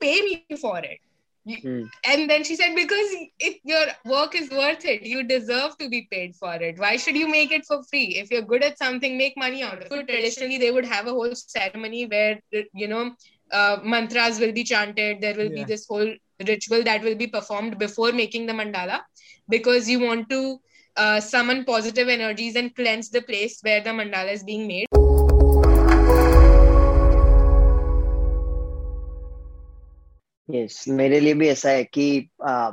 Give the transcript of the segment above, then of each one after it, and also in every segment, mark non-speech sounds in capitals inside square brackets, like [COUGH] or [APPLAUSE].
pay me for it? Mm. And then she said, because if your work is worth it, you deserve to be paid for it. Why should you make it for free? If you're good at something, make money out of it. Traditionally, they would have a whole ceremony where, you know, uh, mantras will be chanted. There will yeah. be this whole ritual that will be performed before making the mandala because you want to uh, summon positive energies and cleanse the place where the mandala is being made. Yes, मेरे लिए भी ऐसा है कि आ,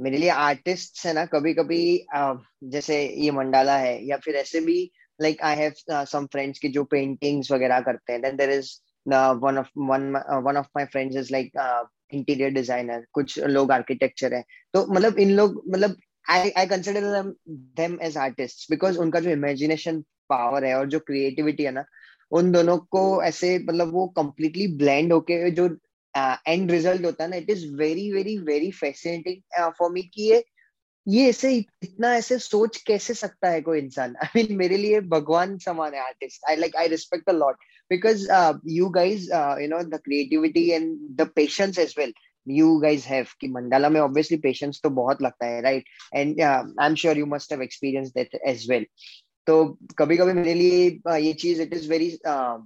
मेरे लिए artist है ना कभी कभी आ, जैसे ये मंडाला है या फिर ऐसे भी like I have some friends की जो पेंटिंग्स वगैरह करते हैं then there is one of one one of my friends is like interior designer कुछ लोग आर्किटेक्चर है। तो मतलब इन लोग मतलब I I consider them as artist because उनका जो इमेजिनेशन पावर है और जो क्रिएटिविटी है ना उन दोनों को ऐसे मतलब वो कम्प्लीटली ब्लेंड होके जो एंड uh, रिज़ल्ट होता है ना it is very very very fascinating for me कि ये ये ऐसे इतना ऐसे सोच कैसे सकता है कोई इंसान? आई मीन मेरे लिए भगवान समान है artist I like I respect a lot because you guys you know the creativity and the patience as well you guys have कि मंडाला में obviously patience तो बहुत लगता है right? And uh, I'm sure you must have experienced that as well. तो कभी कभी मेरे लिए uh, ये चीज़ uh,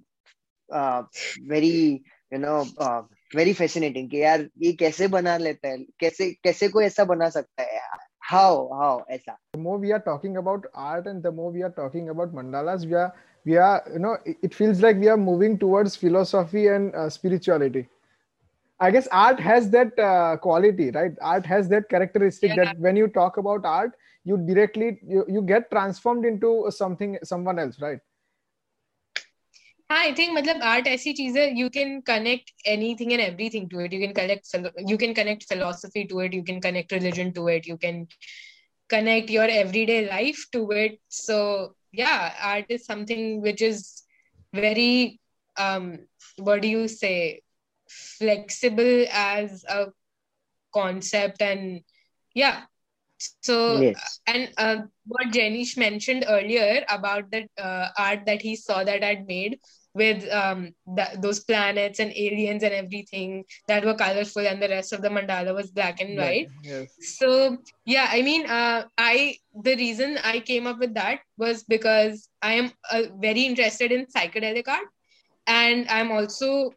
uh, very you know uh, very fascinating कि यार ये कैसे बना लेता है कैसे कैसे कोई ऐसा बना सकता है यार how how ऐसा the more we are talking about art and the more we are talking about mandalas we are we are you know it feels like we are moving towards philosophy and uh, spirituality i guess art has that uh, quality right art has that characteristic yeah. that when you talk about art you directly you, you get transformed into something someone else right हाँ I think मतलब art ऐसी चीज है you can connect anything and everything to it you can connect you can connect philosophy to it you can connect religion to it you can connect your everyday life to it so yeah art is something which is very um what do you say flexible as a concept and yeah so, yes. and uh, what Jenish mentioned earlier about that uh, art that he saw that I'd made with um, th- those planets and aliens and everything that were colorful, and the rest of the mandala was black and white. Yes. So yeah, I mean, uh, I the reason I came up with that was because I am uh, very interested in psychedelic art, and I'm also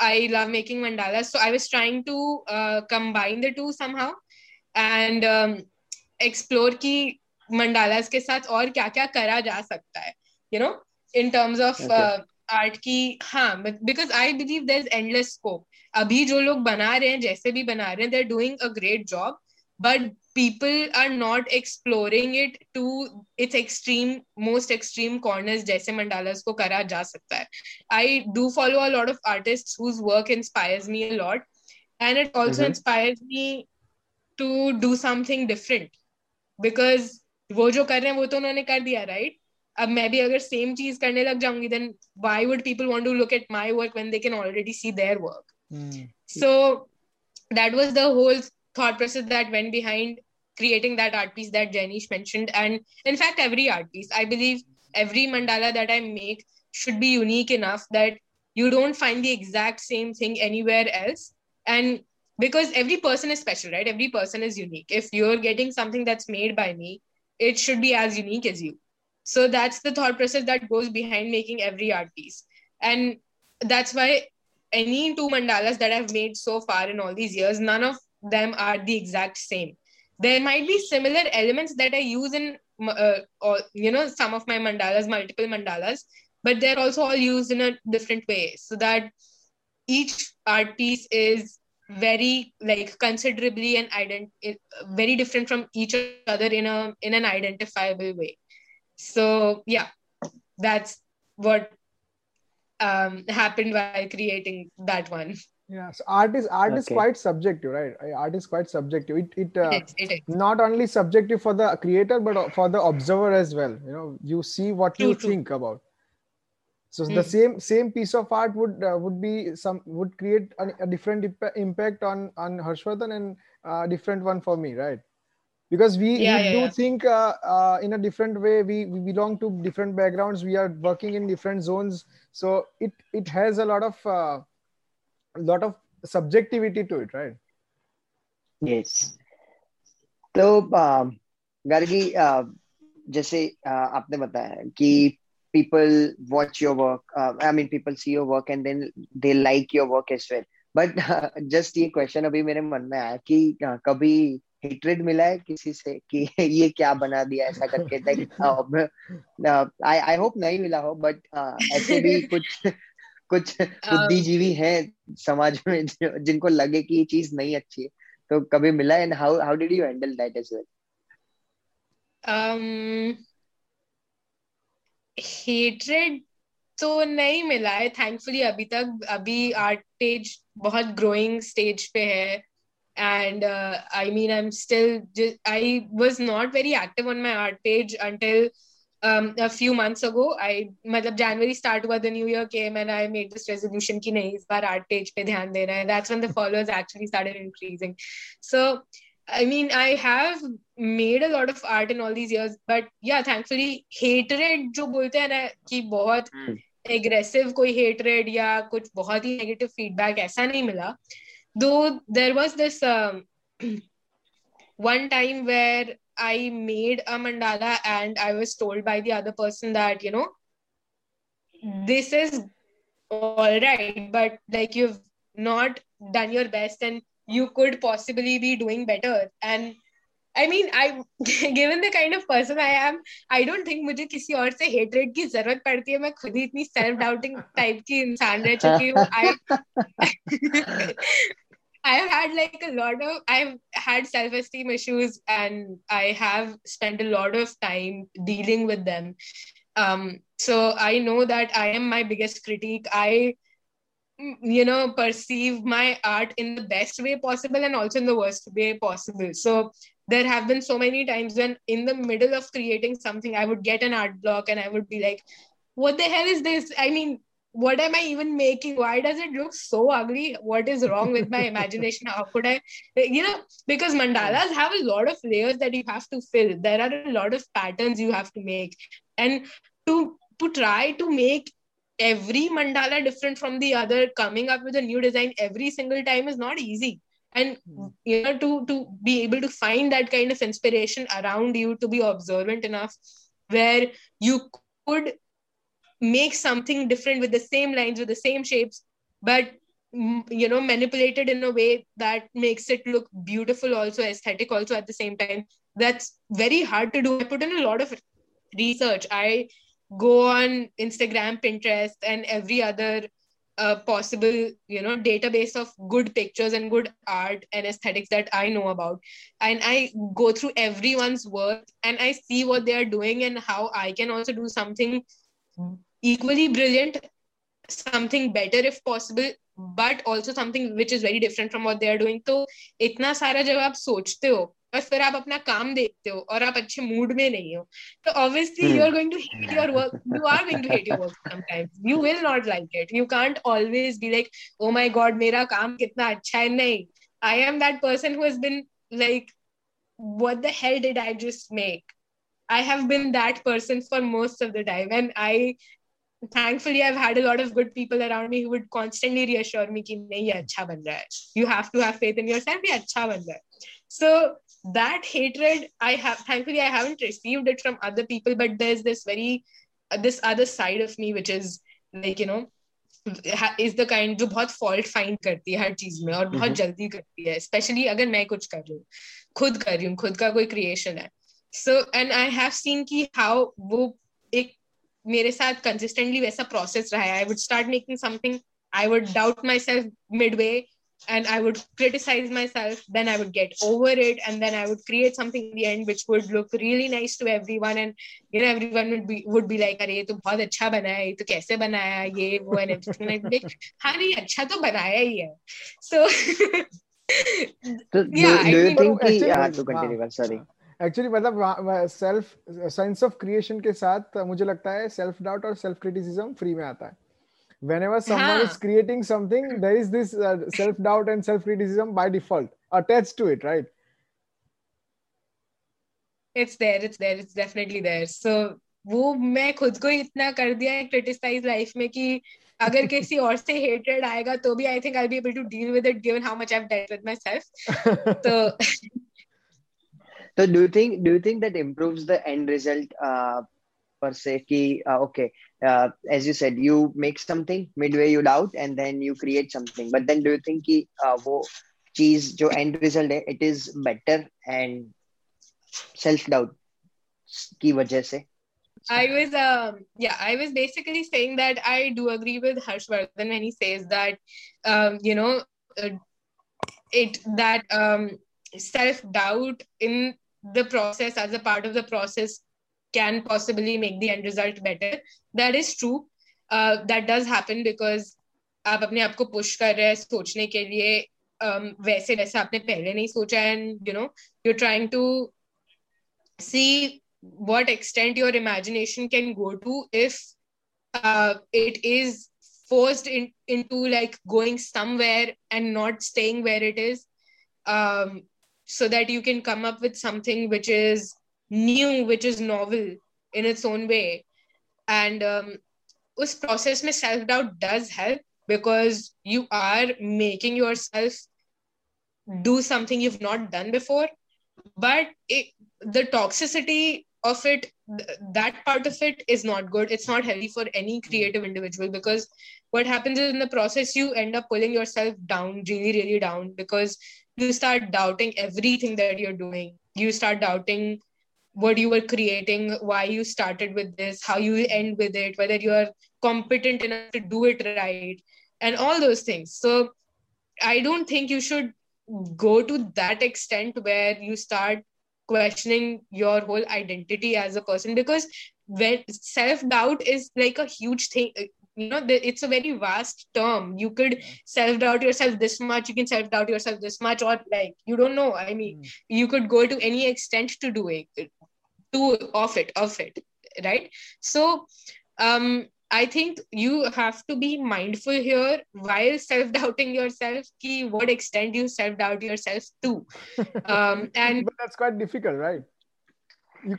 I love making mandalas. So I was trying to uh, combine the two somehow and um, explore ki mandalas ke saath aur kya kya kara ja sakta hai, you know, in terms of okay. uh, art की हाँ because I believe there is endless scope अभी जो लोग बना रहे हैं जैसे भी बना रहे हैं they're doing a great job but people are not exploring it to its extreme most extreme corners जैसे मंडालास को करा जा सकता है. I do follow a lot of artist whose work inspires me a lot and it also inspires me to do something different because वो जो कर रहे हैं वो तो उन्होंने कर दिया राइट right? अब मैं भी अगर सेम चीज करने लग जाऊंगी then why would people want to look at my work when they can already see their work so that was the whole thought process that went behind creating that art piece that Jenish mentioned. And in fact, every art piece, I believe every mandala that I make should be unique enough that you don't find the exact same thing anywhere else. And because every person is special right every person is unique if you're getting something that's made by me it should be as unique as you so that's the thought process that goes behind making every art piece. And that's why any two mandalas that i've made so far in all these years none of them are the exact same. There might be similar elements that i use in uh, or you know some of my mandalas multiple mandalas but they're also all used in a different way. So that each art piece is very like considerably and ident- very different from each other in a in an identifiable way so yeah that's what um happened while creating that one yeah so art is art okay. is quite subjective right art is quite subjective it, it, uh, it, is, it is. not only subjective for the creator but for the observer as well you know you see what true, you true. think about so mm. the hmm. same same piece of art would uh, would be some would create a, a different imp- impact on on Harshvardhan and a different one for me right because we, yeah, we yeah, do yeah. think uh, uh, in a different way we, we belong to different backgrounds we are working in different zones so it it has a lot of uh, lot of subjectivity to it right yes तो गर्गी जैसे आपने बताया कि people watch your work uh, i mean people see your work and then they like your work as well but uh, just ये question अभी मेरे मन में आया कि uh, कभी हेट्रेड मिला है किसी से कि [LAUGHS] ये क्या बना दिया ऐसा करके लाइक आई आई होप नहीं मिला हो बट ऐसे भी [LAUGHS] कुछ कुछ बुद्धिजीवी हैं समाज में जिनको लगे कि ये चीज़ नहीं अच्छी है तो कभी मिला and how how did you handle that as well hatred तो नहीं मिला है थैंकफुली अभी तक अभी आर्ट पेज बहुत ग्रोइंग स्टेज पे है। and uh, i mean i'm still just, i was not very active on my art page until um, a few months ago i matlab january start hua the new year came and i made this resolution ki nahi is baar art page pe dhyan dena hai that's when the followers actually started increasing so i mean i have made a lot of art in all these years but yeah thankfully hatred jo bolte hain na ki bahut aggressive कोई hatred या कुछ बहुत ही negative feedback ऐसा नहीं मिला though there was this um, [CLEARS THROAT] one time where I made a mandala and I was told by the other person that, you know, this is all right, but like you've not done your best and you could possibly be doing better. And I mean, I [LAUGHS] given the kind of person I am, I don't think मुझे किसी और से hatred की जरूरत पड़ती है मैं खुद ही इतनी self doubting type की इंसान रह चुकी हूँ I [LAUGHS] [LAUGHS] I've had like a lot of I've had self-esteem issues and I have spent a lot of time dealing with them. Um, so I know that I am my biggest critique. I you know perceive my art in the best way possible and also in the worst way possible. So there have been so many times when in the middle of creating something I would get an art block and I would be like, what the hell is this? I mean, what am I even making? Why does it look so ugly? What is wrong with my imagination? How could I, you know, because mandalas have a lot of layers that you have to fill. There are a lot of patterns you have to make. And to to try to make every mandala different from the other, coming up with a new design every single time is not easy. And hmm. you know, to to be able to find that kind of inspiration around you, to be observant enough where you could make something different with the same lines with the same shapes but mm, you know manipulated in a way that makes it look beautiful also aesthetic also at the same time. That's very hard to do. I put in a lot of research. I go on instagram pinterest and every other uh, possible you know database of good pictures and good art and aesthetics that i know about. And i go through everyone's work and i see what they are doing and how i can also do something equally brilliant, something better if possible, but also something which is very different from what they are doing. तो इतना सारा जब आप सोचते हो और फिर आप अपना काम देखते हो और आप अच्छे मूड में नहीं हो तो obviously you are going to hate your work you are going to hate your work sometimes you will not like it you can't always be like oh my god मेरा काम कितना अच्छा है नहीं I am that person who has been like what the hell did I just make? I have been that person for most of the time. And I thankfully i've had a lot of good people around me who would constantly reassure me ki nahi acha ban raha hai you have to have faith in yourself ye acha ban raha hai so that hatred i have thankfully i haven't received it from other people but there's this very uh, this other side of me which is like you know is the kind जो बहुत fault find करती है हर चीज़ में और बहुत जल्दी करती है स्पेशली अगर मैं कुछ कर रही हूँ खुद कर रही हूँ खुद का कोई क्रिएशन है so and I have seen की हाउ वो मेरे साथ कंसिस्टेंटली वैसा प्रोसेस रहा है. I would start making something I would doubt myself mid way and I would criticise myself then I would get over it and then I would create something the end which would look really nice to everyone and you know everyone would be like अरे ये तो बहुत अच्छा बनाया ये तो कैसे बनाया ये वो एंड एवरीथिंग लाइक अच्छा तो बनाया ही है. सो या सॉरी एक्चुअली मतलब सेल्फ सेंस ऑफ़ क्रिएशन के साथ मुझे लगता है सेल्फ डाउट और सेल्फ क्रिटिसिज्म फ्री में आता है whenever someone हाँ. is creating something there is this uh, self doubt and self criticism by default attached to it right it's there it's there it's definitely there so वो मैं खुद को इतना कर दिया है क्रिटिसाइज लाइफ में कि अगर किसी और से हेटेड आएगा तो भी I think I be able to deal with it given how much I have dealt with myself तो so do you think do you think that improves the end result uh, per se? Ki, uh, okay uh, as you said you make something midway you doubt and then you create something. But then do you think ki, uh, wo cheese jo end result hai it is better and self doubt ki wajah se? I was, um, yeah, I was basically saying that I do agree with Harshvardhan when he says that, um, you know, uh, it that um, self doubt in the process as a part of the process can possibly make the end result better. That is true. Uh, that does happen because आप अपने आप को push कर रहे हैं सोचने के लिए um, वैसे वैसे आपने पहले नहीं सोचा and you know you trying to see what extent your imagination can go to if uh, it is forced in, into like going somewhere and not staying where it is um, so that you can come up with something which is new which is novel in its own way. And um, us process mein self doubt does help because you are making yourself do something you've not done before but it, the toxicity of it that part of it is not good. It's not healthy for any creative individual because what happens is in the process you end up pulling yourself down really really down because you start doubting everything that you're doing. You start doubting what you were creating why you started with this how you end with it whether you're competent enough to do it right and all those things. So i don't think you should go to that extent where you start questioning your whole identity as a person because when self-doubt is like a huge thing you know it's a very vast term you could self-doubt yourself this much you can self-doubt yourself this much or like you don't know i mean mm. you could go to any extent to do it to of it of it right so um I think you have to be mindful here while self doubting yourself. Ki what extent you self doubt yourself to, [LAUGHS] um, and but that's quite difficult, right?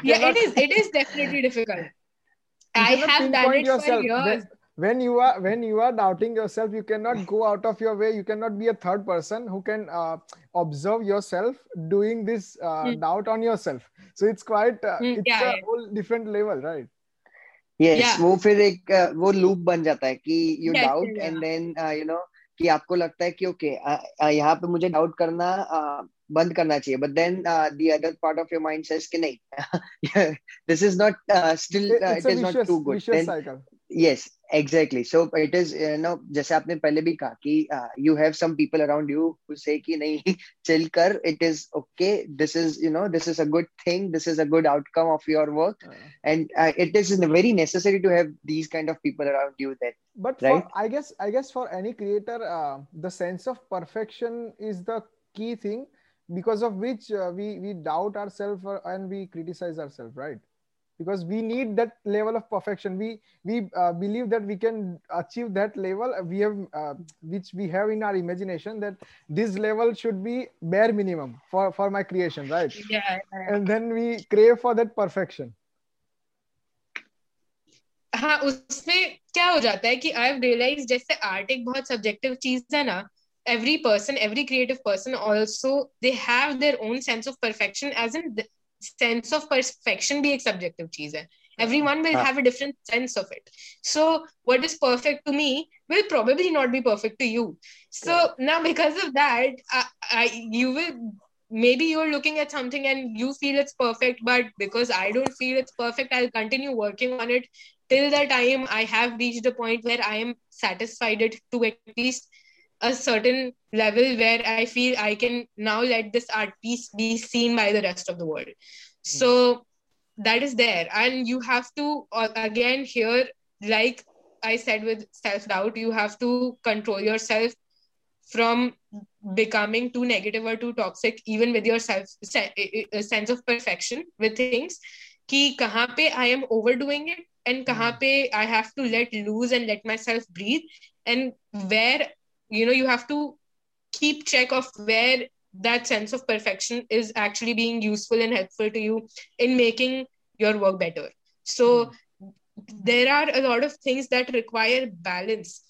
yeah, it is. It is definitely difficult. [LAUGHS] I have done it yourself. for years When you are when you are doubting yourself, you cannot go out of your way. You cannot be a third person who can uh, observe yourself doing this uh, mm. doubt on yourself. So it's quite uh, mm, it's yeah, a yeah. whole different level, right? Yes yeah. वो फिर एक वो loop बन जाता है कि you doubt and then you know कि आपको लगता है कि ओके okay, यहाँ पे मुझे डाउट करना uh, बंद करना चाहिए but then the other part of your mind says कि नहीं this is not still it is not too good yes exactly so it is you know जैसे आपने पहले भी कहा कि uh, you have some people around you who say कि [LAUGHS] नहीं chill कर it is okay this is you know this is a good thing this is a good outcome of your work uh, and uh, it is very necessary to have these kind of people around you then but right? for, i guess i guess for any creator uh, the sense of perfection is the key thing because of which uh, we we doubt ourselves and we criticize ourselves right because we need that level of perfection we we uh, believe that we can achieve that level we have uh, which we have in our imagination that this level should be bare minimum for for my creation right yeah and then we crave for that perfection हाँ उसमें क्या हो जाता है कि I have realise जैसे art एक बहुत सब्जेक्टिव चीज है ना every person every creative person also they have their own sense of perfection as sense of perfection be a subjective cheese everyone will have a different sense of it. So what is perfect to me will probably not be perfect to you. So yeah. now because of that I, I, you will maybe you're looking at something and you feel it's perfect but because i don't feel it's perfect i'll continue working on it till the time i have reached a point where i am satisfied it to at least a certain level where I feel I can now let this art piece be seen by the rest of the world. Mm. So that is there. And you have to, again, here, like I said with self doubt, you have to control yourself from becoming too negative or too toxic, even with your self sense of perfection with things. Ki kahan pe I am overdoing it and kahan hmm. pe I have to let loose and let myself breathe and where you know you have to keep check of where that sense of perfection is actually being useful and helpful to you in making your work better. So there are a lot of things that require balance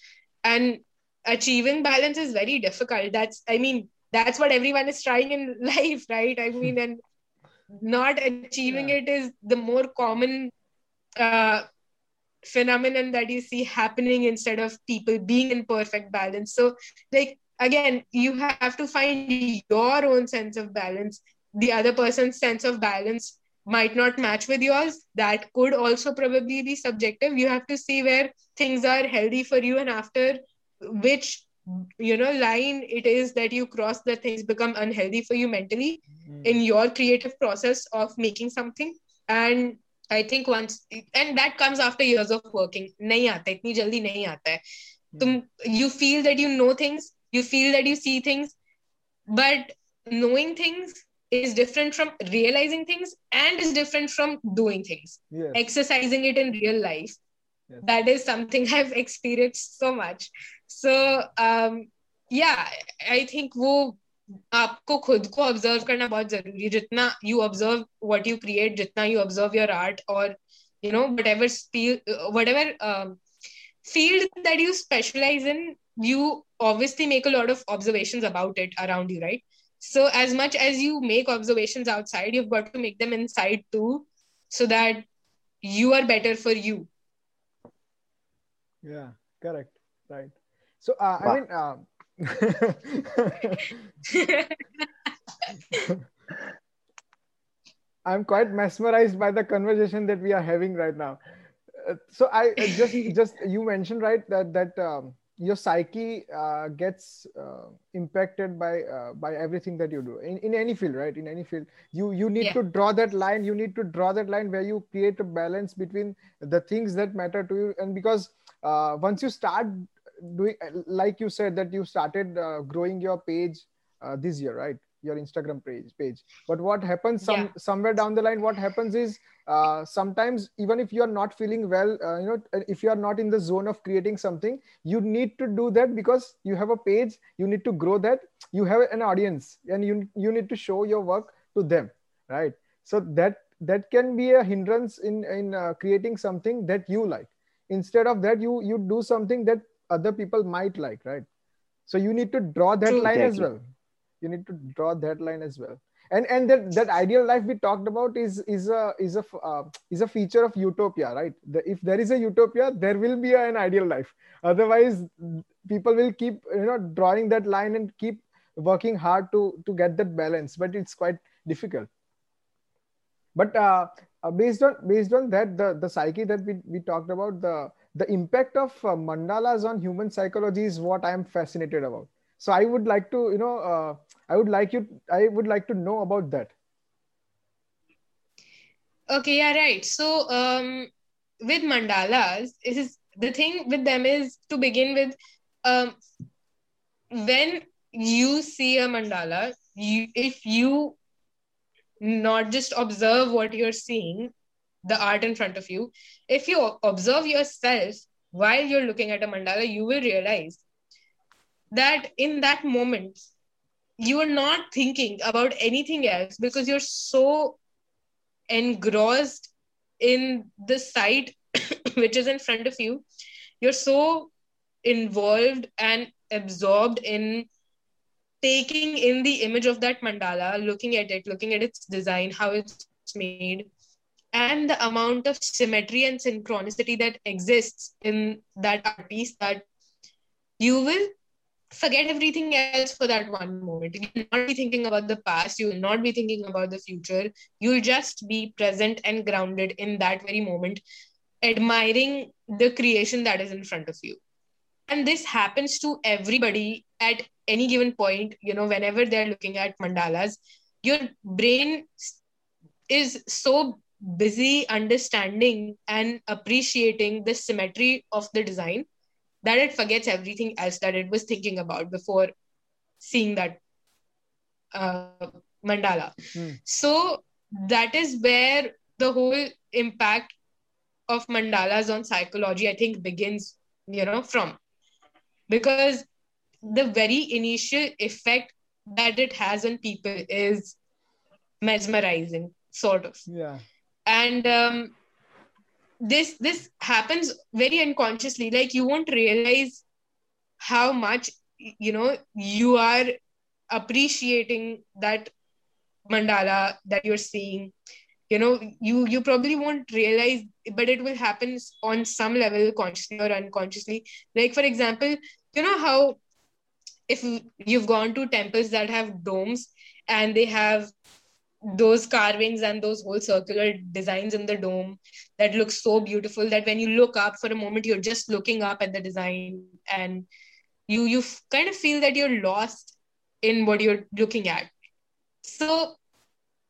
and achieving balance is very difficult. That's i mean that's what everyone is trying in [LAUGHS] life right? I mean and not achieving yeah. it is the more common uh, phenomenon that you see happening instead of people being in perfect balance. So like again you have to find your own sense of balance. The other person's sense of balance might not match with yours. That could also probably be subjective. You have to see where things are healthy for you and after which you know line it is that you cross that things become unhealthy for you mentally mm. in your creative process of making something. And i think once and that comes after years of working nahi aata itni jaldi nahi aata hai mm. tum you feel that you know things you feel that you see things but knowing things is different from realizing things and is different from doing things yes. exercising it in real life yes. that is something [LAUGHS] i've experienced so much so um yeah i think wo आपको खुद को observe करना बहुत जरूरी है जितना you observe what you create जितना you observe your art और you know whatever what ever field that you specialize in you obviously make a lot of observations about it around you right so as much as you make observations outside you've got to make them inside too so that you are better for you yeah correct right so uh, wow. i mean uh, [LAUGHS] i'm quite mesmerized by the conversation that we are having right now. Uh, so i just [LAUGHS] just you mentioned right that that um, your psyche uh, gets uh, impacted by uh, by everything that you do. In, in any field right? In any field. You you need yeah. to draw that line. You need to draw that line where you create a balance between the things that matter to you. And because uh, once you start doing like you said that you started uh, growing your page uh, this year right? Your instagram page page. But what happens some yeah. somewhere down the line what happens is uh, sometimes even if you are not feeling well uh, you know if you are not in the zone of creating something you need to do that because you have a page you need to grow that you have an audience and you you need to show your work to them right? So that that can be a hindrance in in uh, creating something that you like. Instead of that you you do something that other people might like right? So you need to draw that True, line exactly. as well. You need to draw that line as well. And and that that ideal life we talked about is is a is a uh, is a feature of utopia right? The, if there is a utopia there will be an ideal life. Otherwise people will keep you know drawing that line and keep working hard to to get that balance but it's quite difficult. But uh, uh based on based on that the the psyche that we, we talked about the the impact of uh, mandalas on human psychology is what i am fascinated about. So i would like to you know uh, i would like you i would like to know about that. Okay yeah right. So um with mandalas is the thing with them is to begin with um when you see a mandala you if you not just observe what you're seeing the art in front of you if you observe yourself while you're looking at a mandala you will realize that in that moment you are not thinking about anything else because you're so engrossed in the sight [COUGHS] which is in front of you. You're so involved and absorbed in taking in the image of that mandala looking at it looking at its design how it's made and the amount of symmetry and synchronicity that exists in that art piece that you will forget everything else for that one moment. You will not be thinking about the past. You will not be thinking about the future. You'll just be present and grounded in that very moment, admiring the creation that is in front of you. And this happens to everybody at any given point, you know, whenever they're looking at mandalas, your brain is so busy understanding and appreciating the symmetry of the design that it forgets everything else that it was thinking about before seeing that uh, mandala. Mm. So that is where the whole impact of mandalas on psychology, I think, begins, you know, from. Because the very initial effect that it has on people is mesmerizing, sort of. Yeah. And um, this this happens very unconsciously. Like you won't realize how much you know you are appreciating that mandala that you're seeing. You know you you probably won't realize but it will happen on some level consciously or unconsciously. Like for example you know how if you've gone to temples that have domes and they have those carvings and those whole circular designs in the dome that look so beautiful that when you look up for a moment you're just looking up at the design and you you kind of feel that you're lost in what you're looking at. So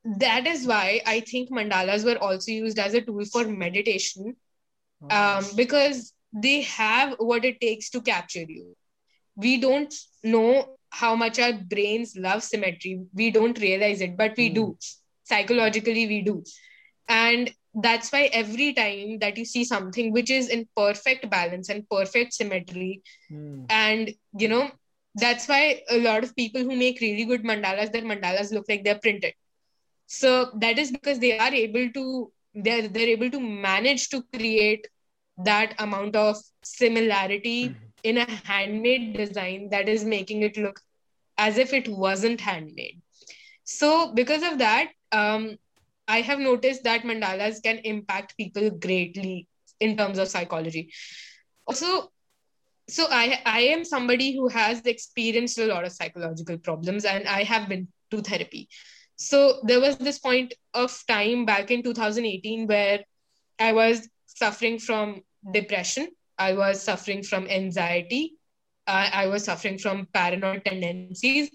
that is why i think mandalas were also used as a tool for meditation um, because they have what it takes to capture you. We don't know how much our brains love symmetry. We don't realize it, but we mm. do. Psychologically, we do. And that's why every time that you see something which is in perfect balance and perfect symmetry, mm. and you know, that's why a lot of people who make really good mandalas, their mandalas look like they're printed. So that is because they are able to they're they're able to manage to create that amount of similarity mm-hmm in a handmade design that is making it look as if it wasn't handmade. So, because of that, um, I have noticed that mandalas can impact people greatly in terms of psychology. Also, so I I am somebody who has experienced a lot of psychological problems, and I have been to therapy. So there was this point of time back in 2018 where I was suffering from depression I was suffering from anxiety. I was suffering from paranoid tendencies,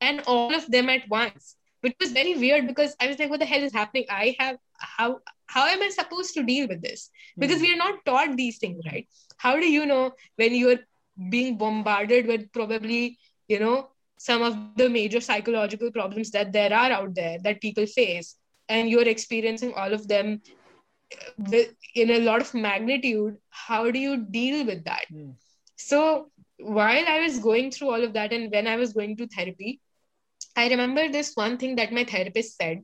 and all of them at once, which was very weird because I was like, "What the hell is happening? I have how how am I supposed to deal with this? Because we are not taught these things, right? How do you know when you're being bombarded with probably you know some of the major psychological problems that there are out there that people face, and you're experiencing all of them in a lot of magnitude how do you deal with that mm. so while i was going through all of that and when i was going to therapy i remember this one thing that my therapist said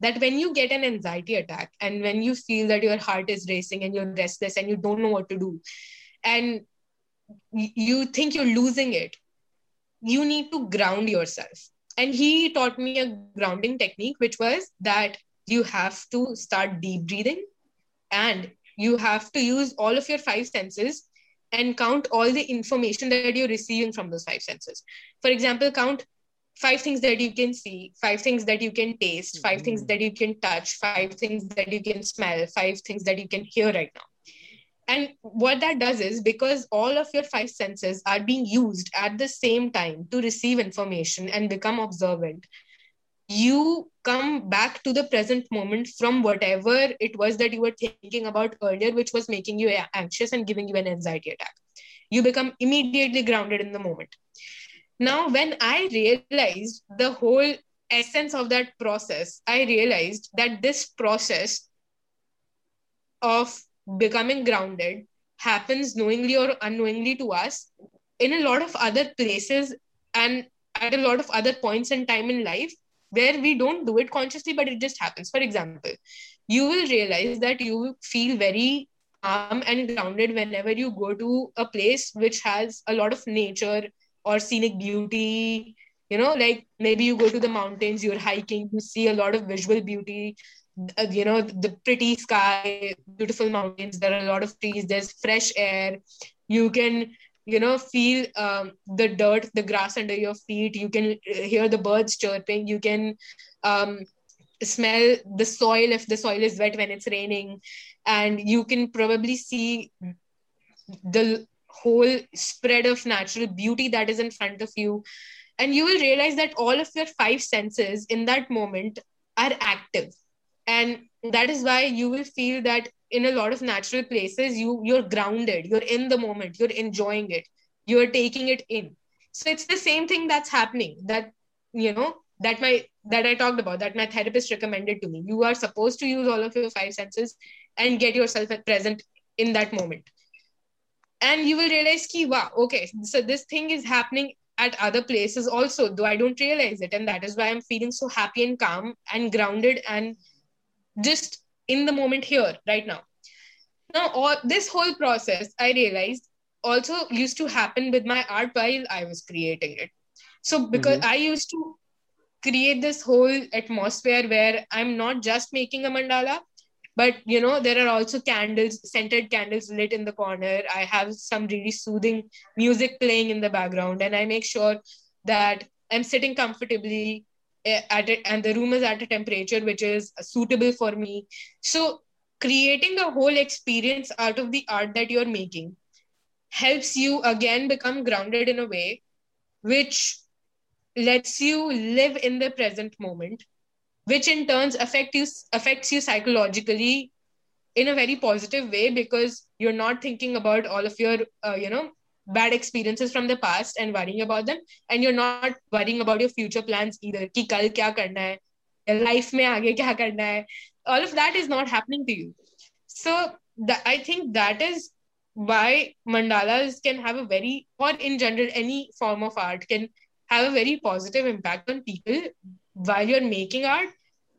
that when you get an anxiety attack and when you feel that your heart is racing and you're restless and you don't know what to do and you think you're losing it you need to ground yourself and he taught me a grounding technique which was that you have to start deep breathing and you have to use all of your five senses and count all the information that you're receiving from those five senses for example count five things that you can see five things that you can taste 5 mm-hmm. things that you can touch five things that you can smell five things that you can hear right now and what that does is because all of your five senses are being used at the same time to receive information and become observant you come back to the present moment from whatever it was that you were thinking about earlier, which was making you anxious and giving you an anxiety attack. You become immediately grounded in the moment. Now, when I realized the whole essence of that process, I realized that this process of becoming grounded happens knowingly or unknowingly to us in a lot of other places and at a lot of other points in time in life where we don't do it consciously, but it just happens. For example, you will realize that you feel very calm and grounded whenever you go to a place which has a lot of nature or scenic beauty. You know, like maybe you go to the mountains, you're hiking, you see a lot of visual beauty, uh, you know, the pretty sky, beautiful mountains, there are a lot of trees, there's fresh air. You can you know feel um, the dirt the grass under your feet. You can uh, hear the birds chirping. You can um, smell the soil if the soil is wet when it's raining. And you can probably see the whole spread of natural beauty that is in front of you. And you will realize that all of your five senses in that moment are active. And that is why you will feel that in a lot of natural places you you're grounded you're in the moment you're enjoying it you're taking it in. So it's the same thing that's happening that you know that my that i talked about that my therapist recommended to me. You are supposed to use all of your five senses and get yourself at present in that moment. And you will realize ki, wow okay so this thing is happening at other places also though i don't realize it. And that is why i'm feeling so happy and calm and grounded and just in the moment here right now. Now all this whole process i realized also used to happen with my art while i was creating it. So because mm-hmm. i used to create this whole atmosphere where i'm not just making a mandala but you know there are also candles scented candles lit in the corner. I have some really soothing music playing in the background and i make sure that i'm sitting comfortably at it and the room is at a temperature which is suitable for me. So creating a whole experience out of the art that you're making helps you again become grounded in a way which lets you live in the present moment which in turns affect you affects you psychologically in a very positive way because you're not thinking about all of your uh, you know bad experiences from the past and worrying about them. And you're not worrying about your future plans either. ki kal kya karna hai life mein aage kya karna hai all of that is not happening to you. So th- i think that is why mandalas can have a very or in general any form of art can have a very positive impact on people while you're making art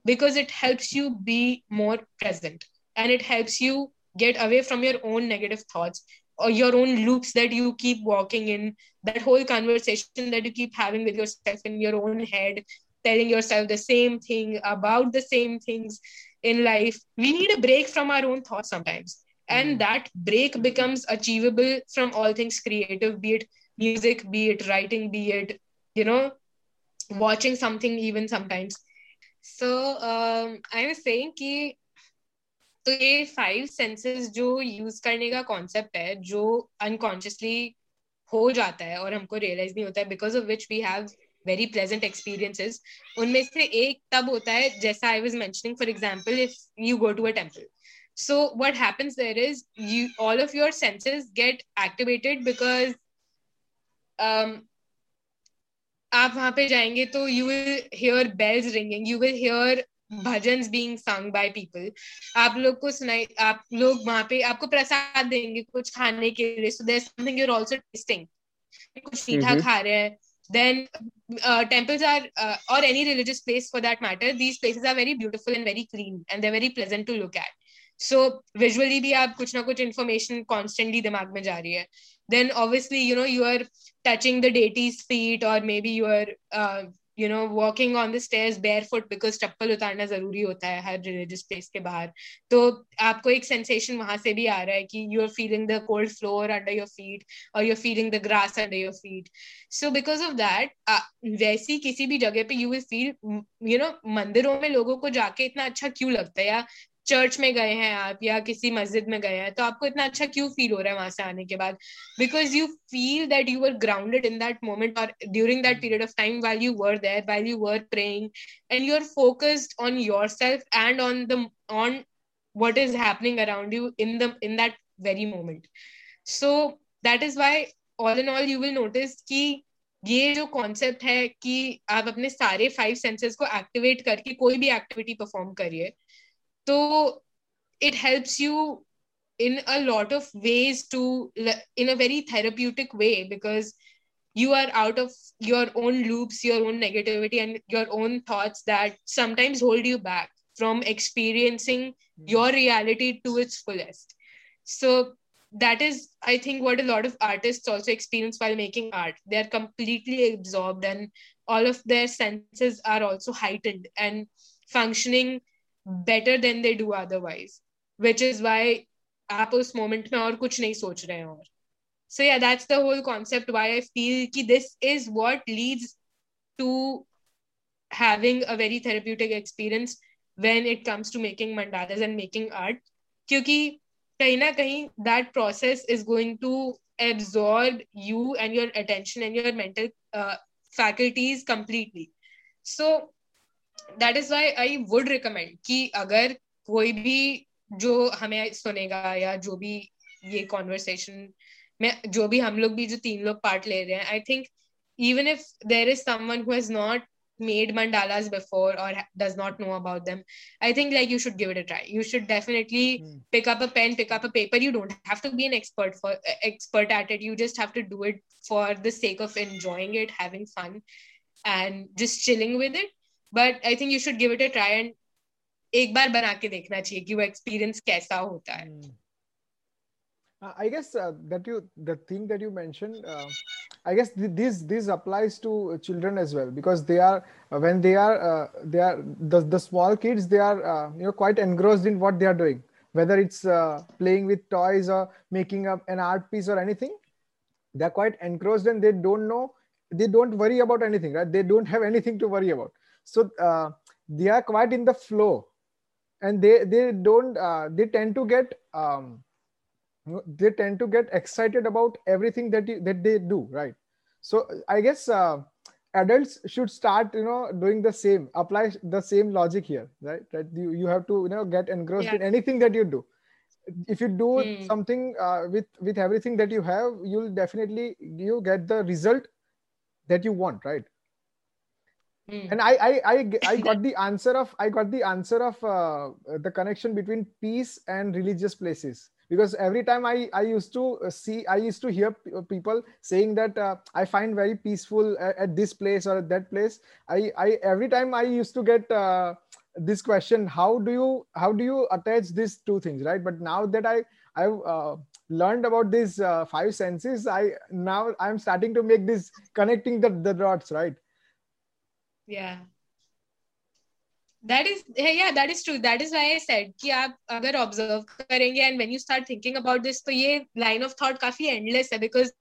because it helps you be more present. And it helps you get away from your own negative thoughts or your own loops that you keep walking in that whole conversation that you keep having with yourself in your own head telling yourself the same thing about the same things in life. We need a break from our own thoughts sometimes. And hmm. that break becomes achievable from all things creative be it music be it writing be it you know watching something even sometimes. So um, i was saying कि तो ये five senses जो use करने का concept है, जो unconsciously हो जाता है और हमको रियलाइज़ नहीं होता है because of which we have very pleasant experiences उनमें से एक तब होता है, जैसा I was mentioning for example if you go to a temple so happens there is you, all of your senses get activated because um आप वहाँ पे जाएँगे तो you will hear bells ringing you will hear bhajan being sung by people आप लोग को सुनाई आप लोग वहाँ पे आपको प्रसाद देंगे कुछ खाने के लिए so there something you are also tasting कुछ मीठा खा रहे हैं then uh, temples are uh, or any religious place for that matter these places are very beautiful and very clean and they're very pleasant to look at so visually भी आप कुछ ना कुछ information constantly दिमाग में जा रही है then obviously you know you are touching the deity's feet or maybe you are uh, you know walking on the stairs bare foot because चप्पल उतारना ज़रूरी होता है हर रिलीजियस प्लेस के बाहर। तो आपको एक सेंसेशन वहाँ से भी आ रहा है कि you are feeling the cold floor under your feet और you are feeling the grass under your feet so because of that वैसी किसी भी जगह पे you will feel you know मंदिरों में लोगों को जाके इतना अच्छा क्यों लगता है या चर्च में गए हैं आप या किसी मस्जिद में गए हैं तो आपको इतना अच्छा क्यों फील हो रहा है वहाँ से आने के बाद? Because you feel that you were grounded in that moment और during that period of time well you were there well you were praying and you are focused on yourself and on the on what is happening around you in the, in that very moment. So, that is why all in all you will notice कि ये जो concept है कि आप अपने सारे five senses को activate करके कोई भी एक्टिविटी परफॉर्म करिए so it helps you in a lot of ways to in a very therapeutic way because you are out of your own loops your own negativity and your own thoughts that sometimes hold you back from experiencing mm-hmm. your reality to its fullest so that is i think what a lot of artists also experience while making art they are completely absorbed and all of their senses are also heightened and functioning better than they do otherwise which is why आप उस moment में और कुछ नहीं सोच रहे हैं और so yeah that's the whole concept why i feel ki this is what leads to having a very therapeutic experience when it comes to making mandalas and making art क्योंकि कहीं ना कहीं that process is going to absorb you and your attention and your mental uh, faculties completely so that is why I would recommend कि अगर कोई भी जो हमें सुनेगा या जो भी ये कॉन्वर्सेशन में जो भी हम लोग भी जो तीन लोग पार्ट ले रहे हैं I think even if there is someone who has not made mandalas before or does not know about them i think like you should give it a try you should definitely mm. pick up a pen pick up a paper you don't have to be an expert for expert at it you just have to do it for the sake of enjoying it having fun and just chilling with it but I think you should give it a try and एक बार बना के देखना चाहिए कि वो experience कैसा होता है uh, i guess uh, that you the thing that you mentioned uh, i guess th- this this applies to children as well because they are uh, when they are uh, they are the, the small kids they are uh, you know quite engrossed in what they are doing whether it's playing with toys or making up an art piece or anything they're quite engrossed and they don't know they don't worry about anything right they don't have anything to worry about so they are quite in the flow. And they they don't uh, they tend to get um, they tend to get excited about everything that you, that they do right? So i guess uh, adults should start you know doing the same apply the same logic here right? That you, you have to you know get engrossed yeah. in anything that you do. If you do mm. something uh, with with everything that you have you'll definitely you get the result that you want right Mm. And I, I, I, I got the answer of I got the answer of uh, the connection between peace and religious places because every time I, I used to see I used to hear people saying that uh, I find very peaceful at, at, this place or at that place. I, I every time I used to get uh, this question how do you how do you attach these two things right? But now that I I've uh, learned about these uh, five senses, I now I'm starting to make this connecting the, the dots right yeah that is yeah that is true that is why i said कि आप अगर observe करेंगे and when you start thinking about this तो ये line of thought काफ़ी endless है because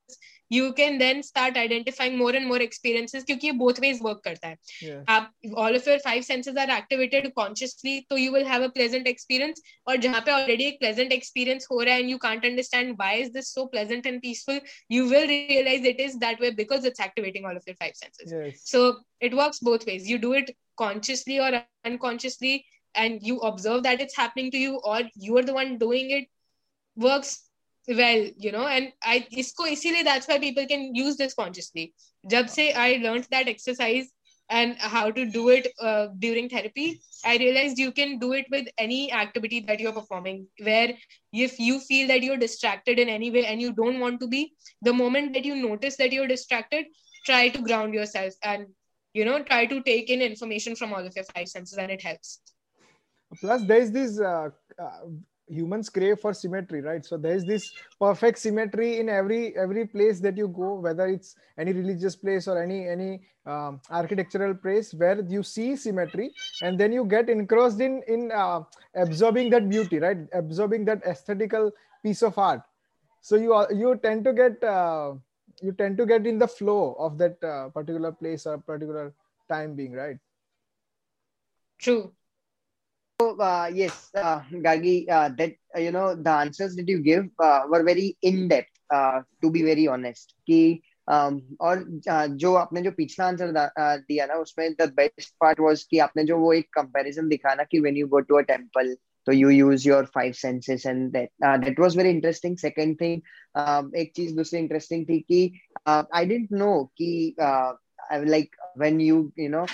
you can then start identifying more and more experiences क्योंकि ये both ways work करता है yeah. आप all of your five senses are activated consciously तो you will have a pleasant experience और जहाँ पे already एक pleasant experience हो रहा है and you can't understand why is this so pleasant and peaceful you will realize it is that way because it's activating all of your five senses yes. so it works both ways you do it consciously or unconsciously and you observe that it's happening to you or you are the one doing it works well you know and i isko isliye that's why people can use this consciously. Jab se i learned that exercise and how to do it uh, during therapy i realized you can do it with any activity that you're performing where if you feel that you're distracted in any way and you don't want to be the moment that you notice that you're distracted try to ground yourself and you know try to take in information from all of your five senses and it helps. Plus there is this uh, uh, humans crave for symmetry right? So there is this perfect symmetry in every every place that you go whether it's any religious place or any any um, architectural place where you see symmetry and then you get engrossed in in uh, absorbing that beauty right? Absorbing that aesthetical piece of art. So you are you tend to get uh, you tend to get in the flow of that uh, particular place or particular time being right? True uh, yes, uh, Gargi, uh, that uh, you know the answers that you give uh, were very in depth. Uh, to be very honest, कि um, और uh, जो आपने जो पिछला answer uh, दिया ना उसमें the best part was कि आपने जो वो एक कंपैरिजन दिखा ना कि when you go to a temple तो you use your five senses and that that was very interesting second thing एक चीज दूसरी इंटरेस्टिंग थी कि आई डिडंट नो कि like when you you know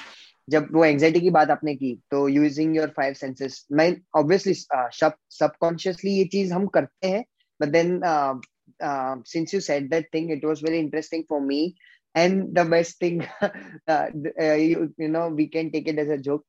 जब वो एंग्जाइटी की बात आपने की तो यूजिंग योर फाइव सेंसेस मैं ऑब्वियसली सबकॉन्शियसली ये चीज़ हम करते हैं but then since you said that thing it was very interesting for me and the best thing you know we can take it as a joke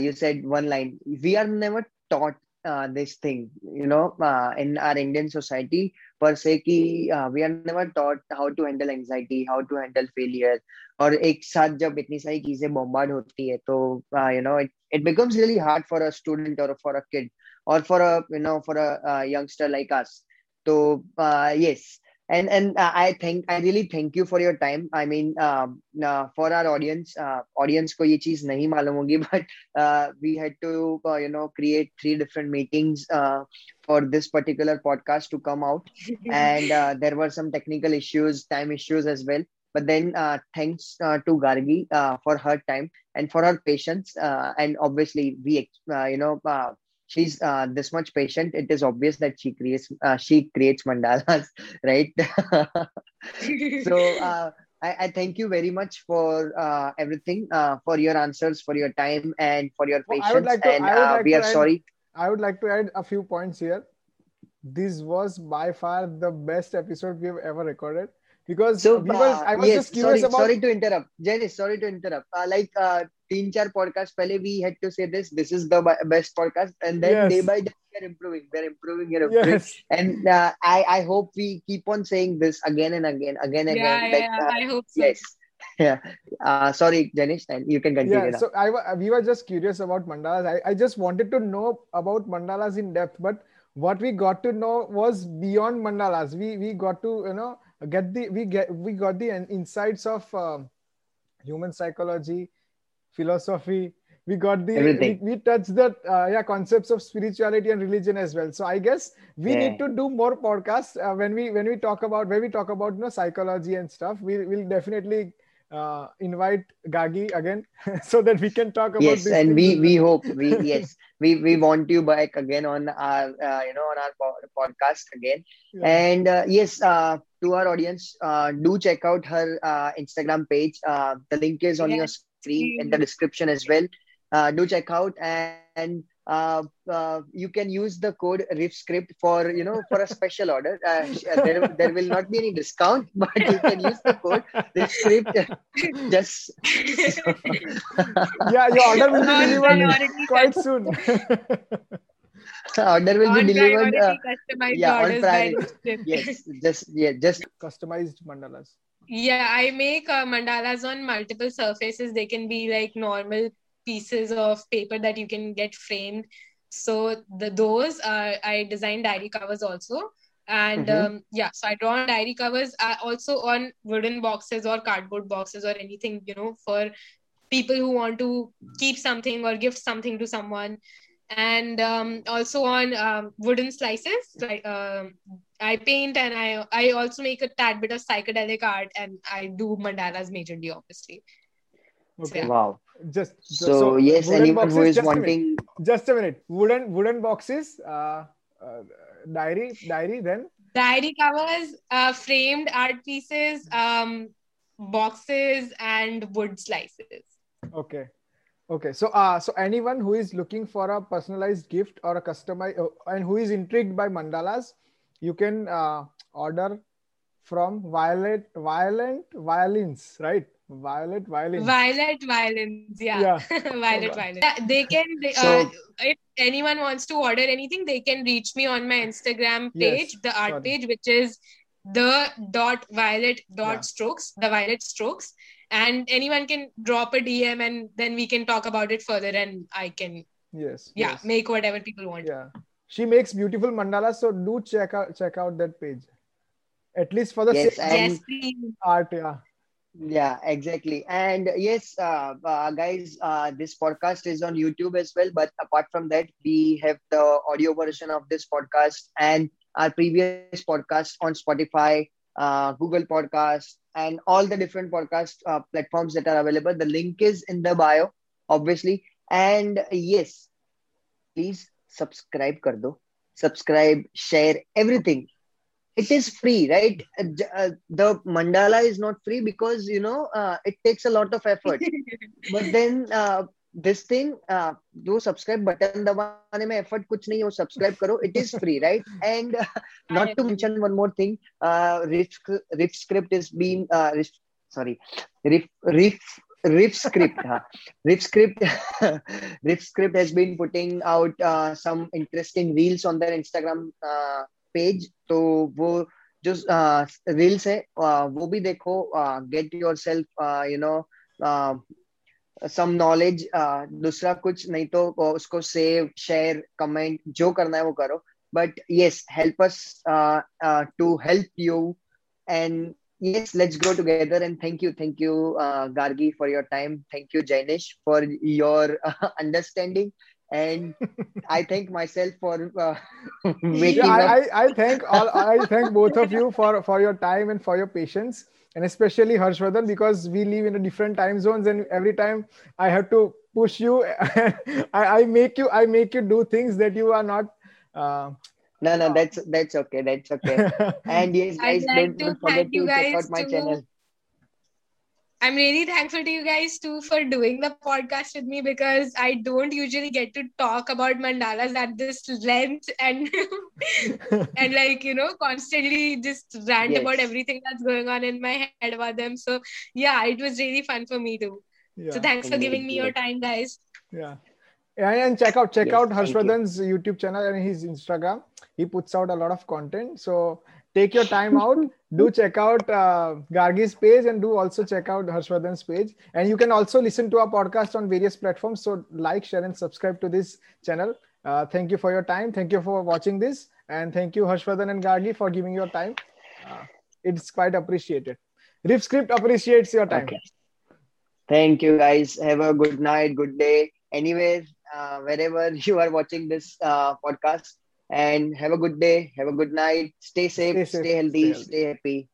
you said one line we are never taught uh, this thing, you know, uh, in our Indian society, per se, ki, uh, we are never taught how to handle anxiety, how to handle failure. और एक साथ जब इतनी सारी चीज़ें bombard होती है तो you know it becomes really hard for a student और फॉर अ किड और for a you know for a youngster like us तो yes and and uh, i think i really thank you for your time. I mean uh, uh, for our audience uh, audience ko ye cheez nahi malum hogi [LAUGHS] but uh, we had to uh, you know create three different meetings for this particular podcast to come out. [LAUGHS] And there were some technical issues time issues as well. But then thanks to gargi for her time and for her patience and obviously we you know she's uh, this much patient it is obvious that she creates uh, she creates mandalas [LAUGHS] right [LAUGHS] so uh, I, I, thank you very much for uh, everything uh, for your answers for your time and for your patience well, like to, and uh, like we are add, sorry i would like to add a few points here this was by far the best episode we've ever recorded because so, I was yes, just curious sorry, about. Sorry to interrupt, jenny Sorry to interrupt. Uh, like teen char podcast pehle we had to say this this is the best podcast and then yes. day by day they're improving they're improving they're improving and uh, i i hope we keep on saying this again and again again and again yeah, like, i hope so. yes [LAUGHS] yeah. Uh, sorry, Janish, you can continue. So I, we were just curious about mandalas. I, I just wanted to know about mandalas in depth, but what we got to know was beyond mandalas. We we got to you know get the we get we got the insights of um, human psychology, philosophy we got the we, we, touched the uh, yeah concepts of spirituality and religion as well so i guess we yeah. need to do more podcasts uh, when we when we talk about when we talk about you know psychology and stuff we will definitely uh, invite Gargi again [LAUGHS] so that we can talk about yes and we we hope we yes we we want you back again on our uh, you know on our podcast again yeah. and uh, yes uh, to our audience uh, do check out her uh, instagram page the link is on yes. your screen in the description as well do check out and, and uh, uh, you can use the code RiffScript for you know for a special order. Uh, there, there will not be any discount, [LAUGHS] but you can use the code RiffScript. [LAUGHS] Just [LAUGHS] yeah, your order will be delivered quite soon. order will on be delivered. Uh, yeah, on priority. yes, just yeah, just customized mandalas. Yeah, I make uh, mandalas on multiple surfaces. They can be like normal pieces of paper that you can get framed so the those are i design diary covers also and mm-hmm. um, yeah so i draw on diary covers uh, also on wooden boxes or cardboard boxes or anything you know for people who want to keep something or gift something to someone and um, also on um, wooden slices like um, i paint and i i also make a tad bit of psychedelic art and i do mandalas majorly obviously. Okay. so, yeah. wow. Just so, so yes anyone boxes, who is wanting a just a minute. Wooden wooden boxes uh, uh, diary diary then? Diary covers uh, framed art pieces um boxes and wood slices. Okay. Okay. So uh so anyone who is looking for a personalized gift or a customized uh, and who is intrigued by mandalas you can uh, order from violet violent violins right Violet violins. Violet violins, yeah. yeah. [LAUGHS] Violet violins. Yeah, they can, they, so, uh, if anyone wants to order anything, they can reach me on my Instagram page, yes, the art sorry. page, which is the dot violet dot yeah. strokes, the violet strokes. And anyone can drop a DM and then we can talk about it further and I can, yes, yeah, yes. make whatever people want. Yeah. She makes beautiful mandalas, so do check out check out that page. At least for the yes, yes, art, yeah. Yeah exactly. And yes uh, uh, guys uh, this podcast is on youtube as well but apart from that we have the audio version of this podcast and our previous podcast on spotify uh, google podcast and all the different podcast uh, platforms that are available. The link is in the bio obviously. And yes please subscribe कर दो subscribe share everything it is free right uh, the mandala is not free because you know uh, it takes a lot of effort but then uh, this thing uh, do subscribe button dabane mein effort kuch nahi ho subscribe karo it is free right and uh, not to mention one more thing uh, riff, riff script is being uh, riff, sorry riff riff riff script huh? riff script riff script has been putting out uh, some interesting reels on their instagram uh, page तो वो जो reels है वो भी देखो get yourself you know some knowledge दूसरा कुछ नहीं तो उसको सेव शेयर कमेंट जो करना है वो करो but yes help us to help you and yes let's grow together and thank you thank you uh, gargi for your time thank you jainish for your uh, [LAUGHS] understanding and I thank myself for uh, making. [LAUGHS] Yeah, I, I, I, thank all. I thank both of you for for your time and for your patience, and especially Harshvardhan because we live in a different time zones, and every time I have to push you. [LAUGHS] I, I make you. I make you do things that you are not. Uh, no, no, oh. that's that's okay. That's okay. [LAUGHS] And yes, guys, like don't, don't forget to check out my to... channel. I'm really thankful to you guys too for doing the podcast with me because I don't usually get to talk about mandalas at this length and [LAUGHS] and like you know constantly just rant yes. about everything that's going on in my head about them. So yeah, it was really fun for me too. Yeah. So thanks for giving me your time, guys. Yeah. And check out check yes, out Harshvardhan's you. YouTube channel and his Instagram. He puts out a lot of content. So take your time out. [LAUGHS] do check out uh, Gargi's page and do also check out Harshvardhan's page. And you can also listen to our podcast on various platforms. So like, share, and subscribe to this channel. Uh, thank you for your time. Thank you for watching this. And thank you, Harshvardhan and Gargi, for giving your time. Uh, it's quite appreciated. Riff Script appreciates your time. Okay. Thank you, guys. Have a good night, good day, anywhere, uh, wherever [LAUGHS] you are watching this uh, podcast. And have a good day. Have a good night. Stay safe. Stay, safe, stay, healthy, stay healthy. Stay happy.